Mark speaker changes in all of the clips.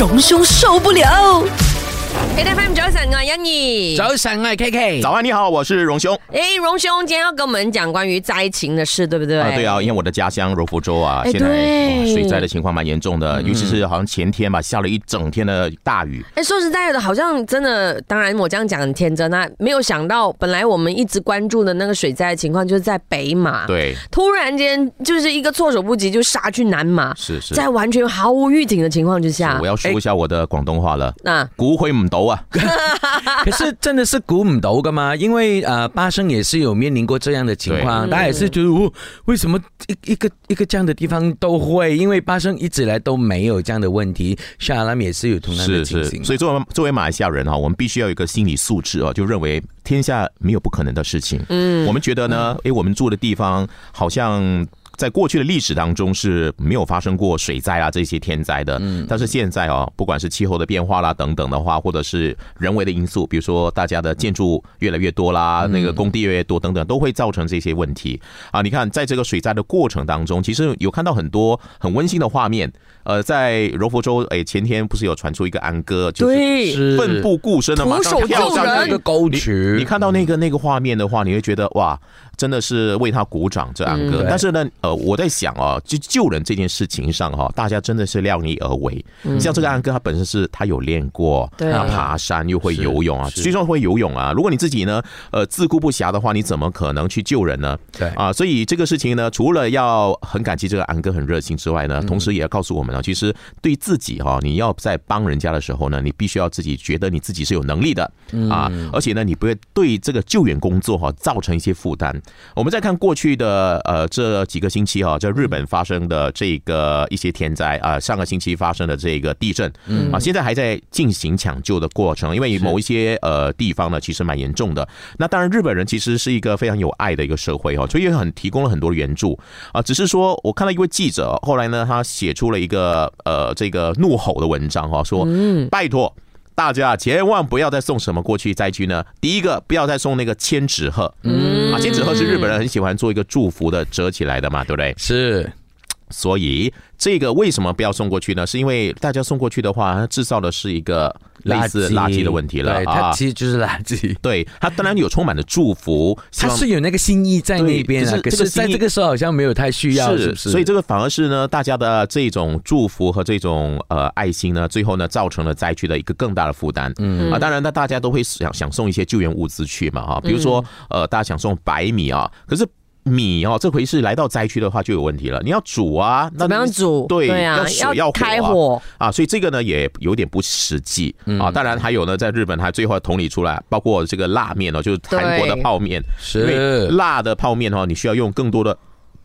Speaker 1: 荣兄受不了。
Speaker 2: A F M 早晨，我係欣怡。
Speaker 3: 早晨，我係 K K。
Speaker 4: 早安，你好，我是荣兄。
Speaker 2: 哎，荣兄今天要跟我们讲关于灾情的事，对不对？
Speaker 4: 啊，对啊，因为我的家乡柔佛州啊，
Speaker 2: 哎
Speaker 4: 现在水灾的情况蛮严重的，尤其是好像前天吧，下了一整天的大雨。
Speaker 2: 哎，说实在的，好像真的，当然我这样讲很天真那，没有想到，本来我们一直关注的那个水灾的情况，就是在北马，，
Speaker 4: 对，
Speaker 2: 突然间就是一个措手不及就杀去南马，
Speaker 4: 是是。
Speaker 2: 在完全毫无预警的情况之下
Speaker 4: 我，要说一下我的广东话了，
Speaker 2: 那
Speaker 4: 骨灰唔到啊，
Speaker 3: 可是真的是估唔到噶嘛？因为呃，巴生也是有面临过这样的情况，大家也是觉得哦，为什么一一个一个这样的地方都会？因为巴生一直以来都没有这样的问题，沙拉也是有同样的
Speaker 4: 是是。
Speaker 3: 情形。
Speaker 4: 所以作为作为马来西亚人哈，我们必须要有一个心理素质啊，就认为天下没有不可能的事情。嗯，我们觉得呢，诶，我们住的地方好像。在过去的历史当中是没有发生过水灾啊这些天灾的，嗯，但是现在哦，不管是气候的变化啦等等的话，或者是人为的因素，比如说大家的建筑越来越多啦，那个工地越来越多等等，都会造成这些问题。啊。你看，在这个水灾的过程当中，其实有看到很多很温馨的画面。呃，在柔佛州，哎，前天不是有传出一个安哥，就是奋不顾身的马上
Speaker 2: 徒手
Speaker 4: 跳上去。
Speaker 3: 那个沟渠，
Speaker 4: 你看到那个那个画面的话，你会觉得哇，真的是为他鼓掌，这安哥。
Speaker 3: 嗯
Speaker 4: 但是呢，呃，我在想啊，就救人这件事情上哈，大家真的是量力而为。像这个安哥，他本身是他有练过，
Speaker 2: 对。
Speaker 4: 他爬山又会游泳啊，
Speaker 3: 是
Speaker 4: 虽说会游泳啊，如果你自己呢，呃，自顾不暇的话，你怎么可能去救人呢？
Speaker 3: 对。
Speaker 4: 啊，所以这个事情呢，除了要很感激这个安哥很热心之外
Speaker 3: 嗯。
Speaker 4: 呢，同时也要告诉我们呢，其实对自己哈，你要在帮人家的时候呢，你必须要自己觉得你自己是有能力的。啊，
Speaker 3: 嗯
Speaker 4: 而且呢，你不会对这个救援工作哈造成一些负担。我们再看过去的呃这几个星期哈，在日本发生的这个一些天灾啊，上个星期发生的这个地震，嗯啊，现在还在进行抢救的过程，因为某一些呃地方呢其实蛮严重的。那当然，日本人其实是一个非常有爱的一个社会哦，所以也很提供了很多的援助啊。只是说我看到一位记者后来呢，他写出了一个呃这个怒吼的文章哈，说拜托。大家千万不要再送什么过去灾区呢？第一个，不要再送那个千纸鹤，嗯啊，千纸鹤是日本人很喜欢做一个祝福的折起来的嘛，对不对？
Speaker 3: 是
Speaker 4: 所以这个为什么不要送过去呢？是因为大家送过去的话，它制造的是一个类似垃圾的问题了
Speaker 3: 对，它
Speaker 4: 啊。
Speaker 3: 其实就是垃圾。
Speaker 4: 对，它当然有充满了祝福，
Speaker 3: 它是有那个心意在那边啊，
Speaker 4: 对
Speaker 3: 可是在
Speaker 4: 这个
Speaker 3: 时候好像没有太需要，是不是？
Speaker 4: 所以这个反而是呢，大家的这种祝福和这种呃爱心呢，最后呢造成了灾区的一个更大的负担。嗯啊，当然呢，大家都会想想送一些救援物资去嘛哈，比如说呃，大家想送白米啊，可是。米哦，这回是来到灾区的话就有问题了。你要煮啊，那
Speaker 2: 怎么样煮？
Speaker 4: 对，
Speaker 2: 啊
Speaker 4: 要，水要
Speaker 2: 开
Speaker 4: 火啊
Speaker 2: 火，
Speaker 4: 啊，所以这个呢也有点不实际啊。当然还有呢，在日本还最后统理出来，包括这个辣面哦，就是韩国的泡面，因为
Speaker 3: 是，
Speaker 4: 辣的泡面哦，你需要用更多的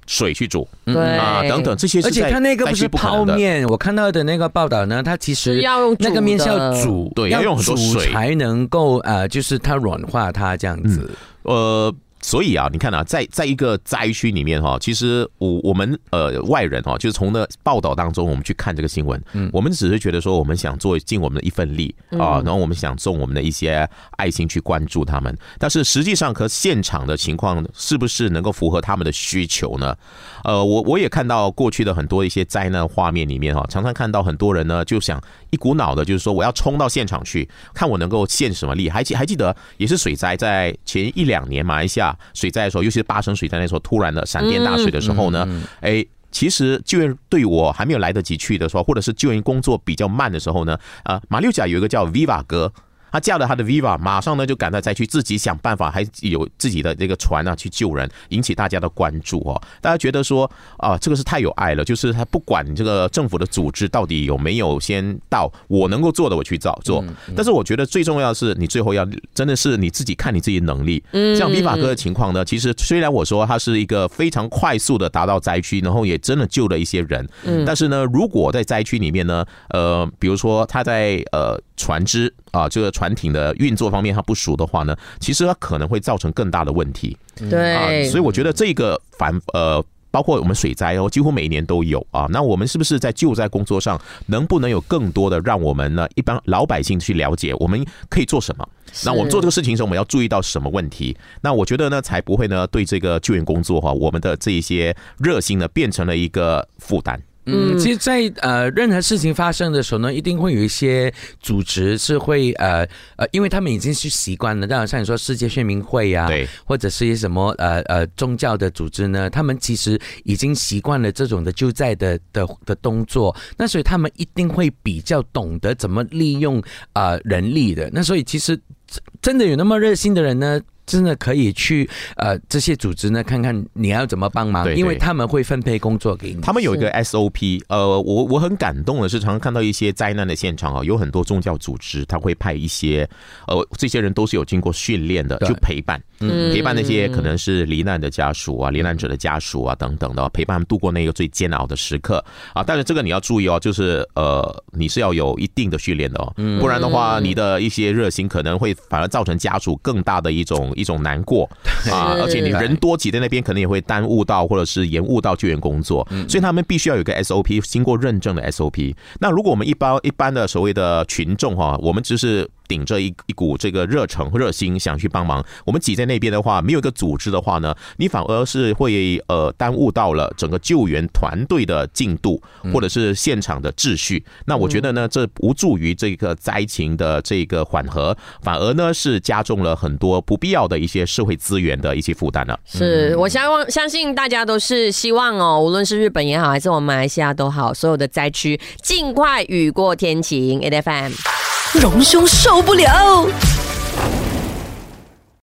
Speaker 4: 水去煮
Speaker 2: 对
Speaker 4: 啊，等等这些是
Speaker 3: 而且它那个不是。泡面，我看到的那个报道呢，它其实
Speaker 2: 要用
Speaker 3: 那个面是要煮，
Speaker 4: 对要用很多水
Speaker 3: 才能够呃，就是它软化它这样子。
Speaker 4: 呃，所以啊，你看啊，在在一个灾区里面哈，其实我我们呃外人哈，就是从那报道当中我们去看这个新闻，嗯，我们只是觉得说我们想做尽我们的一份力啊，然后我们想送我们的一些爱心去关注他们，但是实际上和现场的情况是不是能够符合他们的需求呢？呃，我我也看到过去的很多一些灾难画面里面哈，常常看到很多人呢就想一股脑的，就是说我要冲到现场去看我能够献什么力。还记还记得也是水灾，在前一两年马来西亚水灾的时候，尤其是巴生水灾那时候，突然的闪电大水的时候呢，哎。其实救援队伍还没有来得及去的时候，或者是救援工作比较慢的时候呢，啊，马六甲有一个叫 Viva 哥，他驾了他的 Viva，马上呢就赶到灾区，自己想办法，还有自己的这个船啊去救人，引起大家的关注哦。大家觉得说啊，这个是太有爱了，就是他不管这个政府的组织到底有没有先到，我能够做的我去做做。但是我觉得最重要的是，你最后要真的是你自己看你自己能力。像 Viva 哥的情况呢，其实虽然我说他是一个非常快速的达到灾区，然后也真的救了一些人，但是呢，如果在灾区里面呢，呃，比如说他在呃船只啊这个船艇的运作方面他不熟的话呢，其实他可能会造成更大的问题对啊。
Speaker 2: 对，
Speaker 4: 所以我觉得这个反呃。包括我们水灾哦，几乎每一年都有啊。那我们是不是在救灾工作上，能不能有更多的让我们呢一般老百姓去了解我们可以做什么？那我们做这个事情的时候，我们要注意到什么问题？那我觉得呢，才不会呢对这个救援工作哈，我们的这一些热心呢变成了一个负担。
Speaker 3: 嗯，其实，在呃任何事情发生的时候呢，一定会有一些组织是会呃呃，因为他们已经是习惯了，像像你说世界宣明会呀、
Speaker 4: 对，
Speaker 3: 或者是一些什么呃呃宗教的组织呢，他们其实已经习惯了这种的救灾的的的动作，那所以他们一定会比较懂得怎么利用呃人力的。那所以其实真真的有那么热心的人呢？真的可以去呃这些组织呢，看看你要怎么帮忙，因为他们会分配工作给你。
Speaker 4: 他们有一个 SOP，呃，我我很感动的是，常常看到一些灾难的现场啊，有很多宗教组织，他会派一些，呃，这些人都是有经过训练的，
Speaker 3: 对。
Speaker 4: 就陪伴，
Speaker 2: 嗯
Speaker 4: 陪伴那些可能是罹难的家属啊、罹难者的家属啊等等的，陪伴他们度过那个最煎熬的时刻啊。但是这个你要注意哦，就是呃，你是要有一定的训练的哦，不然的话，你的一些热心可能会反而造成家属更大的一种一种难过 啊，而且你人多挤在那边，可能也会耽误到或者是延误到救援工作，所以他们必须要有一个 SOP，经过认证的 SOP。那如果我们一般一般的所谓的群众哈，我们只是。顶着一一股这个热诚、热心想去帮忙，我们挤在那边的话，没有一个组织的话呢，你反而是会呃耽误到了整个救援团队的进度，或者是现场的秩序。那我觉得呢，这无助于这个灾情的这个缓和，反而呢是加重了很多不必要的一些社会资源的一些负担了。
Speaker 2: 是我相望相信大家都是希望哦，无论是日本也好，还是我们马来西亚都好，所有的灾区尽快雨过天晴。A F M。
Speaker 1: 荣兄受不了。